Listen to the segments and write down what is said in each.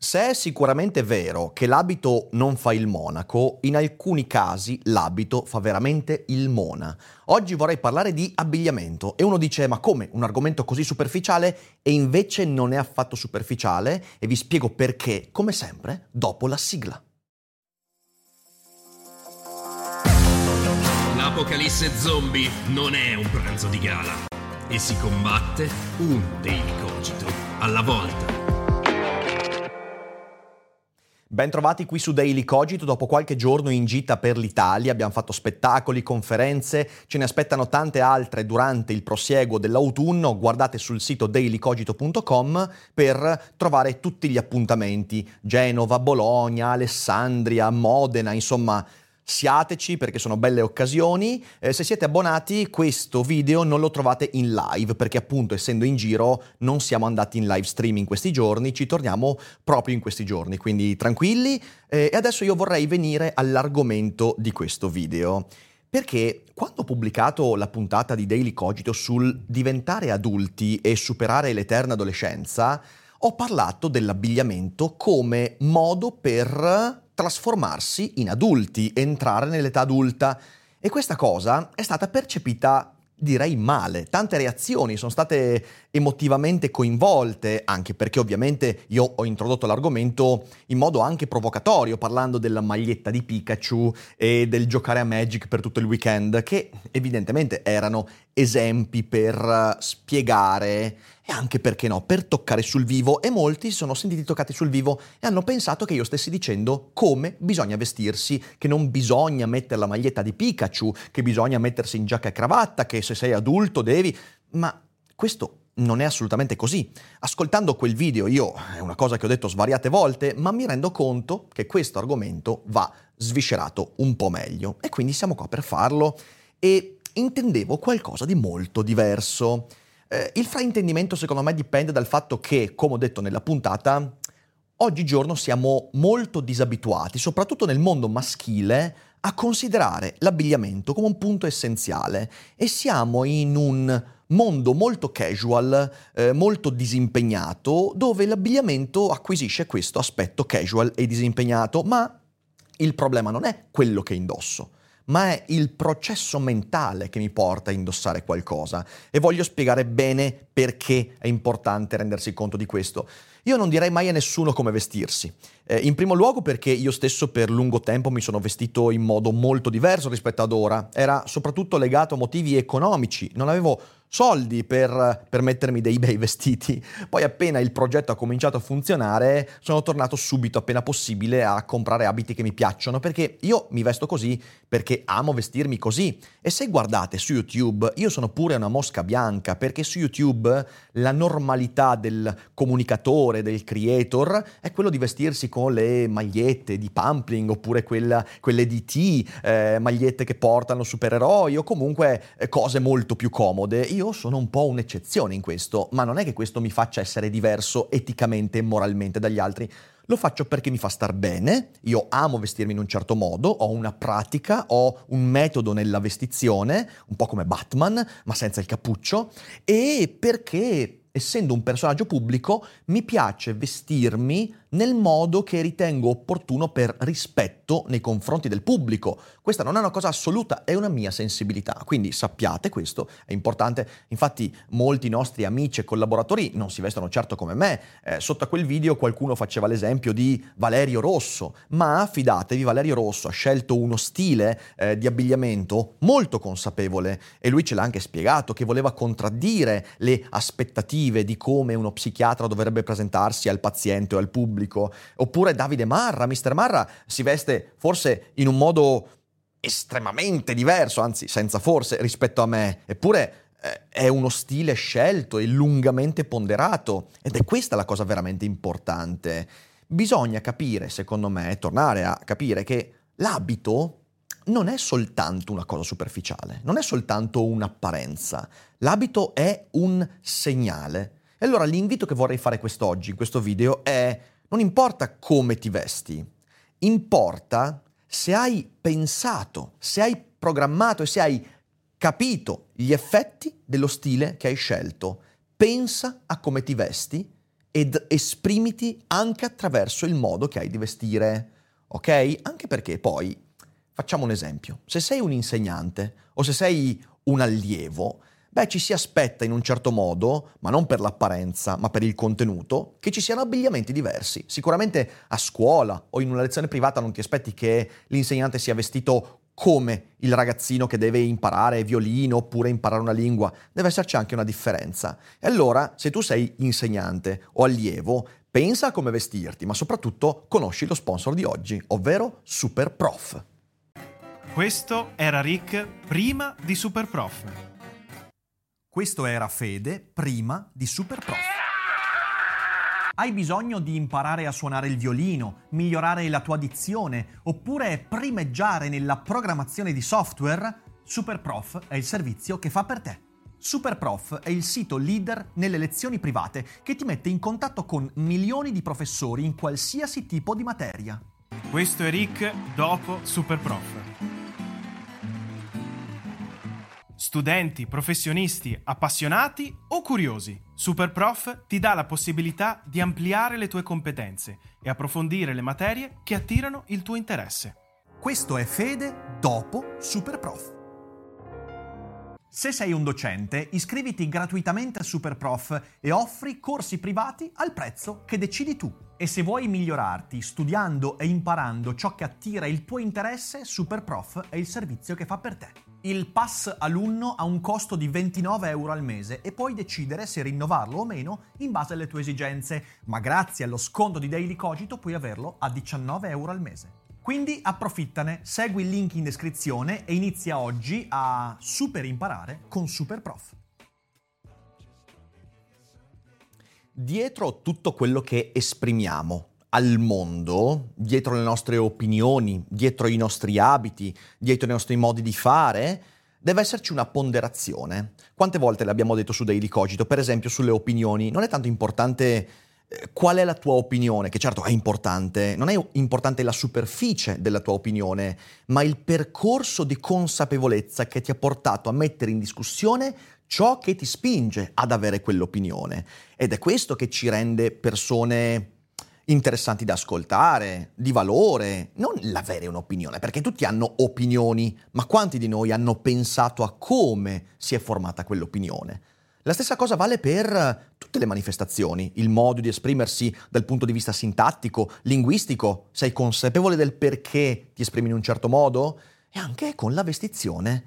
Se è sicuramente vero che l'abito non fa il monaco, in alcuni casi l'abito fa veramente il mona. Oggi vorrei parlare di abbigliamento e uno dice ma come un argomento così superficiale e invece non è affatto superficiale e vi spiego perché, come sempre, dopo la sigla. L'apocalisse zombie non è un pranzo di gala e si combatte un daily cogito alla volta. Bentrovati qui su Daily Cogito, dopo qualche giorno in gita per l'Italia, abbiamo fatto spettacoli, conferenze, ce ne aspettano tante altre durante il prosieguo dell'autunno, guardate sul sito dailycogito.com per trovare tutti gli appuntamenti, Genova, Bologna, Alessandria, Modena, insomma Siateci perché sono belle occasioni. Eh, se siete abbonati, questo video non lo trovate in live perché appunto essendo in giro non siamo andati in live stream in questi giorni, ci torniamo proprio in questi giorni, quindi tranquilli. Eh, e adesso io vorrei venire all'argomento di questo video. Perché quando ho pubblicato la puntata di Daily Cogito sul diventare adulti e superare l'eterna adolescenza, ho parlato dell'abbigliamento come modo per trasformarsi in adulti, entrare nell'età adulta. E questa cosa è stata percepita direi male. Tante reazioni sono state emotivamente coinvolte, anche perché ovviamente io ho introdotto l'argomento in modo anche provocatorio, parlando della maglietta di Pikachu e del giocare a Magic per tutto il weekend, che evidentemente erano esempi per spiegare e anche perché no, per toccare sul vivo. E molti si sono sentiti toccati sul vivo e hanno pensato che io stessi dicendo come bisogna vestirsi, che non bisogna mettere la maglietta di Pikachu, che bisogna mettersi in giacca e cravatta, che se sei adulto devi... Ma questo non è assolutamente così. Ascoltando quel video io, è una cosa che ho detto svariate volte, ma mi rendo conto che questo argomento va sviscerato un po' meglio. E quindi siamo qua per farlo. E intendevo qualcosa di molto diverso. Eh, il fraintendimento secondo me dipende dal fatto che, come ho detto nella puntata, oggigiorno siamo molto disabituati, soprattutto nel mondo maschile, a considerare l'abbigliamento come un punto essenziale. E siamo in un mondo molto casual, eh, molto disimpegnato, dove l'abbigliamento acquisisce questo aspetto casual e disimpegnato, ma il problema non è quello che indosso ma è il processo mentale che mi porta a indossare qualcosa e voglio spiegare bene perché è importante rendersi conto di questo. Io non direi mai a nessuno come vestirsi. Eh, in primo luogo perché io stesso per lungo tempo mi sono vestito in modo molto diverso rispetto ad ora. Era soprattutto legato a motivi economici. Non avevo soldi per permettermi dei bei vestiti. Poi appena il progetto ha cominciato a funzionare, sono tornato subito appena possibile a comprare abiti che mi piacciono, perché io mi vesto così perché amo vestirmi così. E se guardate su YouTube, io sono pure una mosca bianca, perché su YouTube la normalità del comunicatore, del creator, è quello di vestirsi con le magliette di Pumpling oppure quella, quelle di T, eh, magliette che portano supereroi o comunque eh, cose molto più comode io sono un po' un'eccezione in questo, ma non è che questo mi faccia essere diverso eticamente e moralmente dagli altri. Lo faccio perché mi fa star bene, io amo vestirmi in un certo modo, ho una pratica, ho un metodo nella vestizione, un po' come Batman, ma senza il cappuccio, e perché essendo un personaggio pubblico, mi piace vestirmi nel modo che ritengo opportuno per rispetto nei confronti del pubblico. Questa non è una cosa assoluta, è una mia sensibilità. Quindi sappiate questo, è importante. Infatti molti nostri amici e collaboratori non si vestono certo come me. Eh, sotto a quel video qualcuno faceva l'esempio di Valerio Rosso, ma fidatevi, Valerio Rosso ha scelto uno stile eh, di abbigliamento molto consapevole e lui ce l'ha anche spiegato che voleva contraddire le aspettative di come uno psichiatra dovrebbe presentarsi al paziente o al pubblico. Oppure Davide Marra, Mister Marra si veste forse in un modo estremamente diverso, anzi senza forse rispetto a me, eppure eh, è uno stile scelto e lungamente ponderato ed è questa la cosa veramente importante. Bisogna capire, secondo me, tornare a capire che l'abito non è soltanto una cosa superficiale, non è soltanto un'apparenza, l'abito è un segnale. E allora l'invito che vorrei fare quest'oggi, in questo video, è non importa come ti vesti, importa se hai pensato, se hai programmato e se hai capito gli effetti dello stile che hai scelto. Pensa a come ti vesti ed esprimiti anche attraverso il modo che hai di vestire. Ok? Anche perché poi, facciamo un esempio, se sei un insegnante o se sei un allievo, beh, ci si aspetta in un certo modo, ma non per l'apparenza, ma per il contenuto, che ci siano abbigliamenti diversi. Sicuramente a scuola o in una lezione privata non ti aspetti che l'insegnante sia vestito come il ragazzino che deve imparare violino oppure imparare una lingua, deve esserci anche una differenza. E allora, se tu sei insegnante o allievo, pensa a come vestirti, ma soprattutto conosci lo sponsor di oggi, ovvero Superprof. Questo era Rick prima di Superprof. Questo era Fede prima di Superprof. Hai bisogno di imparare a suonare il violino, migliorare la tua dizione oppure primeggiare nella programmazione di software? Superprof è il servizio che fa per te. Superprof è il sito leader nelle lezioni private che ti mette in contatto con milioni di professori in qualsiasi tipo di materia. Questo è Rick dopo Superprof. Studenti, professionisti, appassionati o curiosi, Superprof ti dà la possibilità di ampliare le tue competenze e approfondire le materie che attirano il tuo interesse. Questo è Fede dopo Superprof. Se sei un docente, iscriviti gratuitamente a Superprof e offri corsi privati al prezzo che decidi tu. E se vuoi migliorarti studiando e imparando ciò che attira il tuo interesse, Superprof è il servizio che fa per te. Il pass alunno ha un costo di 29 euro al mese e puoi decidere se rinnovarlo o meno in base alle tue esigenze, ma grazie allo sconto di Daily Cogito puoi averlo a 19 euro al mese. Quindi approfittane, segui il link in descrizione e inizia oggi a super imparare con Superprof. Dietro tutto quello che esprimiamo al mondo, dietro le nostre opinioni, dietro i nostri abiti, dietro i nostri modi di fare, deve esserci una ponderazione. Quante volte l'abbiamo detto su Daily Cogito, per esempio sulle opinioni, non è tanto importante eh, qual è la tua opinione, che certo è importante, non è importante la superficie della tua opinione, ma il percorso di consapevolezza che ti ha portato a mettere in discussione ciò che ti spinge ad avere quell'opinione. Ed è questo che ci rende persone interessanti da ascoltare, di valore, non l'avere un'opinione, perché tutti hanno opinioni, ma quanti di noi hanno pensato a come si è formata quell'opinione? La stessa cosa vale per tutte le manifestazioni, il modo di esprimersi dal punto di vista sintattico, linguistico, sei consapevole del perché ti esprimi in un certo modo? E anche con la vestizione.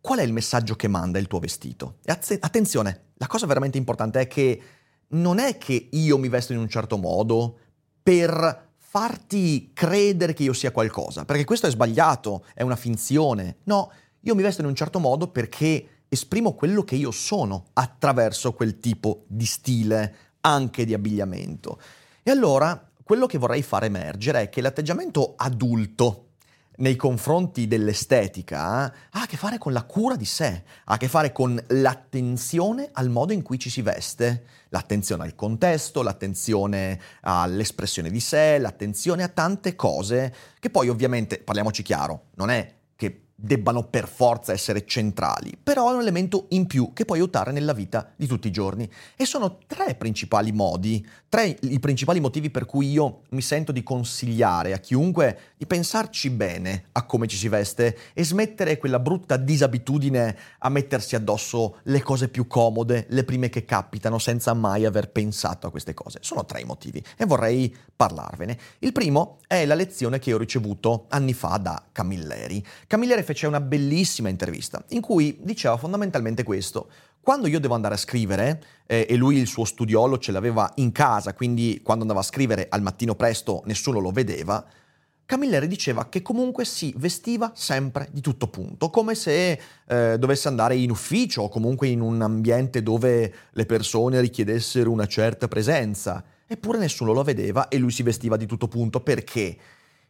Qual è il messaggio che manda il tuo vestito? E az- attenzione, la cosa veramente importante è che non è che io mi vesto in un certo modo, per farti credere che io sia qualcosa, perché questo è sbagliato, è una finzione. No, io mi vesto in un certo modo perché esprimo quello che io sono attraverso quel tipo di stile, anche di abbigliamento. E allora quello che vorrei far emergere è che l'atteggiamento adulto nei confronti dell'estetica ha a che fare con la cura di sé, ha a che fare con l'attenzione al modo in cui ci si veste, l'attenzione al contesto, l'attenzione all'espressione di sé, l'attenzione a tante cose che poi ovviamente, parliamoci chiaro, non è debbano per forza essere centrali, però è un elemento in più che può aiutare nella vita di tutti i giorni. E sono tre principali modi, tre i principali motivi per cui io mi sento di consigliare a chiunque di pensarci bene a come ci si veste e smettere quella brutta disabitudine a mettersi addosso le cose più comode, le prime che capitano, senza mai aver pensato a queste cose. Sono tre i motivi e vorrei parlarvene. Il primo è la lezione che ho ricevuto anni fa da Camilleri. Camilleri fece una bellissima intervista in cui diceva fondamentalmente questo. Quando io devo andare a scrivere, eh, e lui il suo studiolo ce l'aveva in casa, quindi quando andava a scrivere al mattino presto nessuno lo vedeva, Camilleri diceva che comunque si vestiva sempre di tutto punto, come se eh, dovesse andare in ufficio o comunque in un ambiente dove le persone richiedessero una certa presenza. Eppure nessuno lo vedeva e lui si vestiva di tutto punto perché?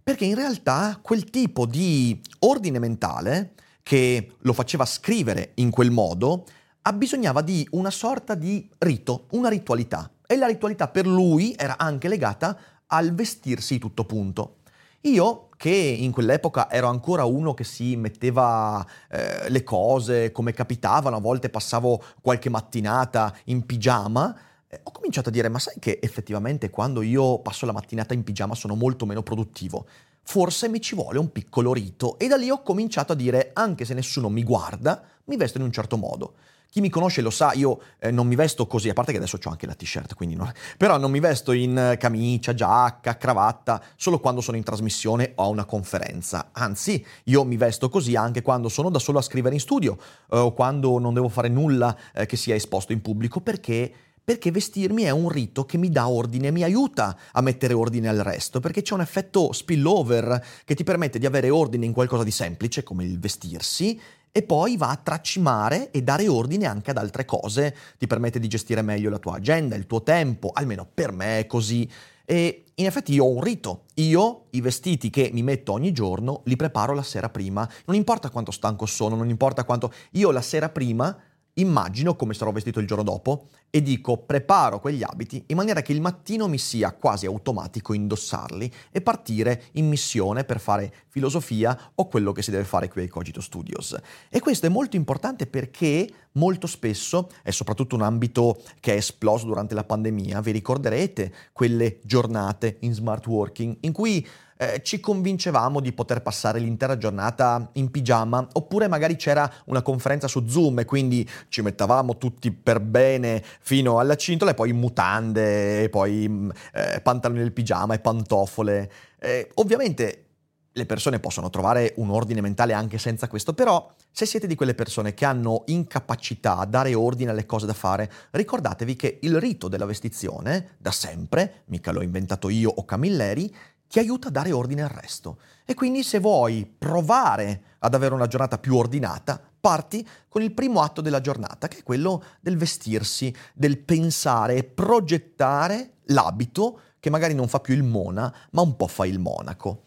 Perché in realtà quel tipo di ordine mentale che lo faceva scrivere in quel modo abbisognava di una sorta di rito, una ritualità. E la ritualità per lui era anche legata al vestirsi tutto punto. Io, che in quell'epoca ero ancora uno che si metteva eh, le cose come capitavano, a volte passavo qualche mattinata in pigiama, ho cominciato a dire, ma sai che effettivamente quando io passo la mattinata in pigiama sono molto meno produttivo? Forse mi ci vuole un piccolo rito e da lì ho cominciato a dire, anche se nessuno mi guarda, mi vesto in un certo modo. Chi mi conosce lo sa, io eh, non mi vesto così, a parte che adesso ho anche la t-shirt, quindi non... però non mi vesto in camicia, giacca, cravatta, solo quando sono in trasmissione o a una conferenza. Anzi, io mi vesto così anche quando sono da solo a scrivere in studio eh, o quando non devo fare nulla eh, che sia esposto in pubblico perché perché vestirmi è un rito che mi dà ordine, mi aiuta a mettere ordine al resto, perché c'è un effetto spillover che ti permette di avere ordine in qualcosa di semplice, come il vestirsi, e poi va a tracimare e dare ordine anche ad altre cose, ti permette di gestire meglio la tua agenda, il tuo tempo, almeno per me è così. E in effetti io ho un rito. Io i vestiti che mi metto ogni giorno li preparo la sera prima. Non importa quanto stanco sono, non importa quanto... Io la sera prima immagino come sarò vestito il giorno dopo e dico preparo quegli abiti in maniera che il mattino mi sia quasi automatico indossarli e partire in missione per fare filosofia o quello che si deve fare qui ai Cogito Studios. E questo è molto importante perché molto spesso, è soprattutto un ambito che è esploso durante la pandemia, vi ricorderete quelle giornate in smart working in cui eh, ci convincevamo di poter passare l'intera giornata in pigiama, oppure magari c'era una conferenza su Zoom e quindi ci mettavamo tutti per bene fino alla cintola e poi mutande, e poi mm, eh, pantaloni del pigiama e pantofole. Eh, ovviamente le persone possono trovare un ordine mentale anche senza questo, però se siete di quelle persone che hanno incapacità a dare ordine alle cose da fare, ricordatevi che il rito della vestizione, da sempre, mica l'ho inventato io o Camilleri, ti aiuta a dare ordine al resto. E quindi se vuoi provare ad avere una giornata più ordinata, parti con il primo atto della giornata, che è quello del vestirsi, del pensare e progettare l'abito che magari non fa più il mona, ma un po' fa il monaco.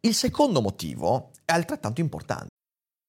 Il secondo motivo è altrettanto importante.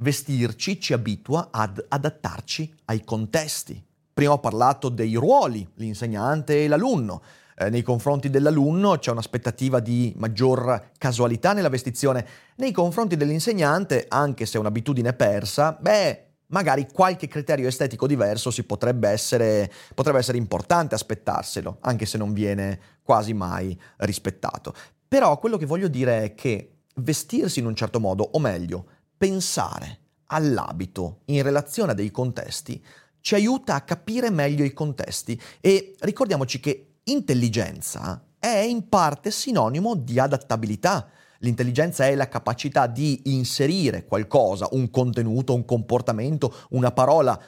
Vestirci ci abitua ad adattarci ai contesti. Prima ho parlato dei ruoli, l'insegnante e l'alunno. Eh, nei confronti dell'alunno c'è un'aspettativa di maggior casualità nella vestizione. Nei confronti dell'insegnante, anche se è un'abitudine persa, beh, magari qualche criterio estetico diverso si potrebbe essere, potrebbe essere importante aspettarselo, anche se non viene quasi mai rispettato. Però quello che voglio dire è che vestirsi in un certo modo, o meglio, pensare all'abito in relazione a dei contesti ci aiuta a capire meglio i contesti e ricordiamoci che intelligenza è in parte sinonimo di adattabilità. L'intelligenza è la capacità di inserire qualcosa, un contenuto, un comportamento, una parola,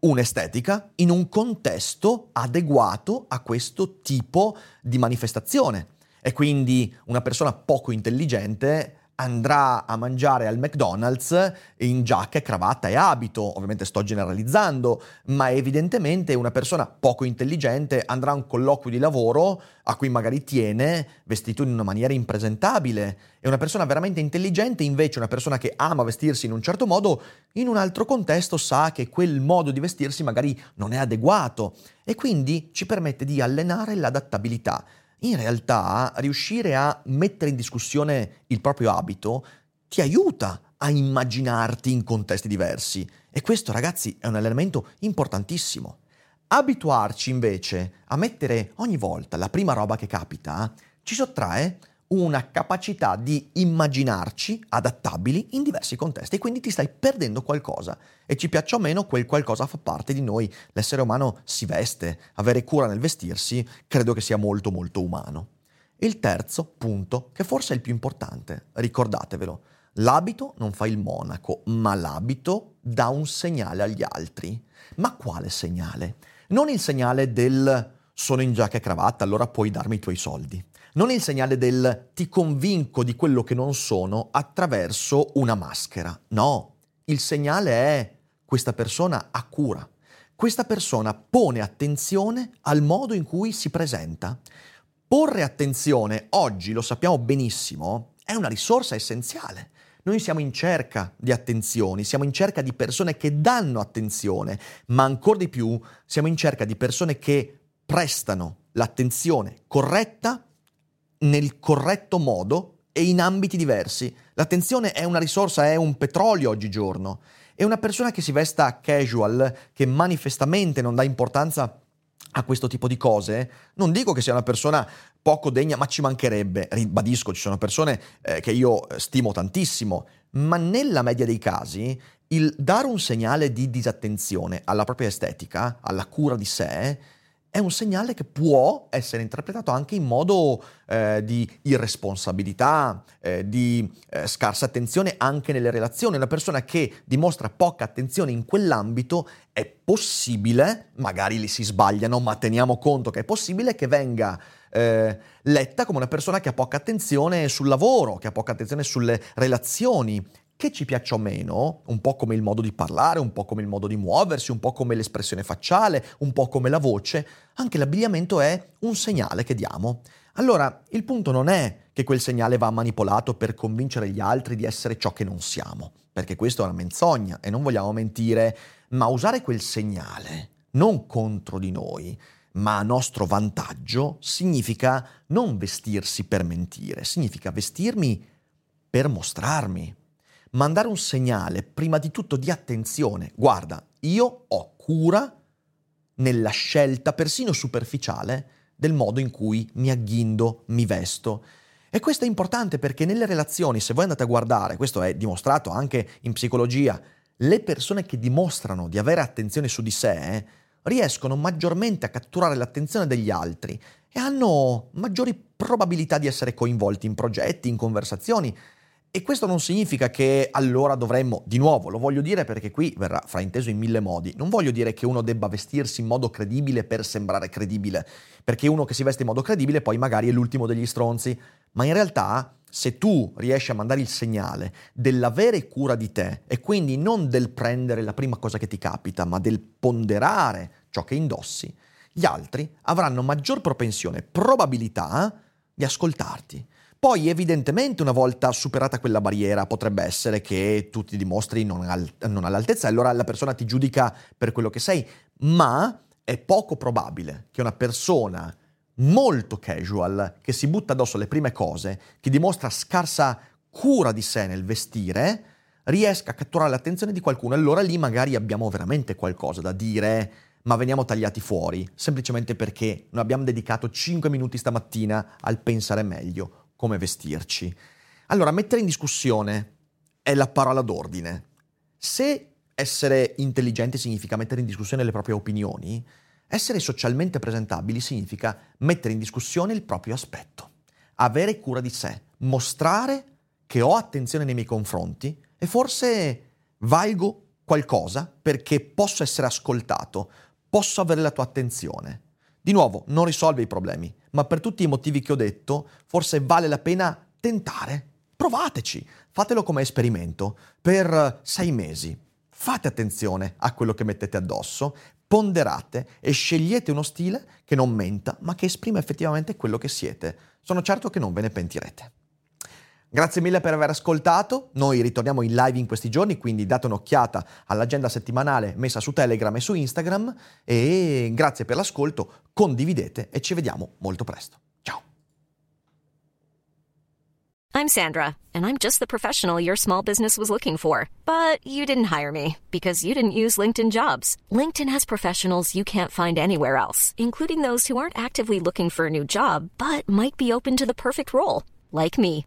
un'estetica in un contesto adeguato a questo tipo di manifestazione. E quindi una persona poco intelligente andrà a mangiare al McDonald's in giacca cravatta e abito, ovviamente sto generalizzando, ma evidentemente una persona poco intelligente andrà a un colloquio di lavoro a cui magari tiene vestito in una maniera impresentabile. E una persona veramente intelligente invece una persona che ama vestirsi in un certo modo in un altro contesto sa che quel modo di vestirsi magari non è adeguato. E quindi ci permette di allenare l'adattabilità in realtà riuscire a mettere in discussione il proprio abito ti aiuta a immaginarti in contesti diversi e questo ragazzi è un elemento importantissimo. Abituarci invece a mettere ogni volta la prima roba che capita ci sottrae una capacità di immaginarci adattabili in diversi contesti e quindi ti stai perdendo qualcosa e ci piaccia o meno quel qualcosa fa parte di noi. L'essere umano si veste, avere cura nel vestirsi credo che sia molto molto umano. Il terzo punto, che forse è il più importante, ricordatevelo, l'abito non fa il monaco, ma l'abito dà un segnale agli altri. Ma quale segnale? Non il segnale del sono in giacca e cravatta, allora puoi darmi i tuoi soldi non il segnale del ti convinco di quello che non sono attraverso una maschera. No, il segnale è questa persona ha cura. Questa persona pone attenzione al modo in cui si presenta. Porre attenzione, oggi lo sappiamo benissimo, è una risorsa essenziale. Noi siamo in cerca di attenzioni, siamo in cerca di persone che danno attenzione, ma ancora di più siamo in cerca di persone che prestano l'attenzione corretta nel corretto modo e in ambiti diversi. L'attenzione è una risorsa, è un petrolio oggigiorno. E una persona che si vesta casual, che manifestamente non dà importanza a questo tipo di cose, non dico che sia una persona poco degna, ma ci mancherebbe, ribadisco, ci sono persone eh, che io stimo tantissimo, ma nella media dei casi il dare un segnale di disattenzione alla propria estetica, alla cura di sé, è un segnale che può essere interpretato anche in modo eh, di irresponsabilità, eh, di eh, scarsa attenzione anche nelle relazioni. Una persona che dimostra poca attenzione in quell'ambito è possibile, magari li si sbagliano, ma teniamo conto che è possibile che venga eh, letta come una persona che ha poca attenzione sul lavoro, che ha poca attenzione sulle relazioni, che ci piaccia o meno, un po' come il modo di parlare, un po' come il modo di muoversi, un po' come l'espressione facciale, un po' come la voce, anche l'abbigliamento è un segnale che diamo. Allora, il punto non è che quel segnale va manipolato per convincere gli altri di essere ciò che non siamo, perché questo è una menzogna e non vogliamo mentire, ma usare quel segnale non contro di noi, ma a nostro vantaggio, significa non vestirsi per mentire, significa vestirmi per mostrarmi, mandare un segnale prima di tutto di attenzione. Guarda, io ho cura nella scelta persino superficiale del modo in cui mi agghindo, mi vesto. E questo è importante perché nelle relazioni, se voi andate a guardare, questo è dimostrato anche in psicologia, le persone che dimostrano di avere attenzione su di sé riescono maggiormente a catturare l'attenzione degli altri e hanno maggiori probabilità di essere coinvolti in progetti, in conversazioni e questo non significa che allora dovremmo, di nuovo, lo voglio dire perché qui verrà frainteso in mille modi, non voglio dire che uno debba vestirsi in modo credibile per sembrare credibile, perché uno che si veste in modo credibile poi magari è l'ultimo degli stronzi, ma in realtà se tu riesci a mandare il segnale dell'avere cura di te e quindi non del prendere la prima cosa che ti capita, ma del ponderare ciò che indossi, gli altri avranno maggior propensione, probabilità di ascoltarti. Poi evidentemente una volta superata quella barriera potrebbe essere che tu ti dimostri non, al- non all'altezza e allora la persona ti giudica per quello che sei, ma è poco probabile che una persona molto casual, che si butta addosso alle prime cose, che dimostra scarsa cura di sé nel vestire, riesca a catturare l'attenzione di qualcuno. Allora lì magari abbiamo veramente qualcosa da dire, ma veniamo tagliati fuori, semplicemente perché non abbiamo dedicato 5 minuti stamattina al pensare meglio come vestirci. Allora, mettere in discussione è la parola d'ordine. Se essere intelligenti significa mettere in discussione le proprie opinioni, essere socialmente presentabili significa mettere in discussione il proprio aspetto, avere cura di sé, mostrare che ho attenzione nei miei confronti e forse valgo qualcosa perché posso essere ascoltato, posso avere la tua attenzione. Di nuovo, non risolve i problemi, ma per tutti i motivi che ho detto, forse vale la pena tentare. provateci, fatelo come esperimento per sei mesi. Fate attenzione a quello che mettete addosso, ponderate e scegliete uno stile che non menta, ma che esprima effettivamente quello che siete. Sono certo che non ve ne pentirete. Grazie mille per aver ascoltato, noi ritorniamo in live in questi giorni, quindi date un'occhiata all'agenda settimanale messa su Telegram e su Instagram e grazie per l'ascolto, condividete e ci vediamo molto presto. Ciao! I'm Sandra, and I'm just the professional your small business was looking for. But you didn't hire me because you didn't use LinkedIn jobs. LinkedIn has professionals you can't find anywhere else, including those who aren't actively looking for a new job but might be open to the perfect role, like me.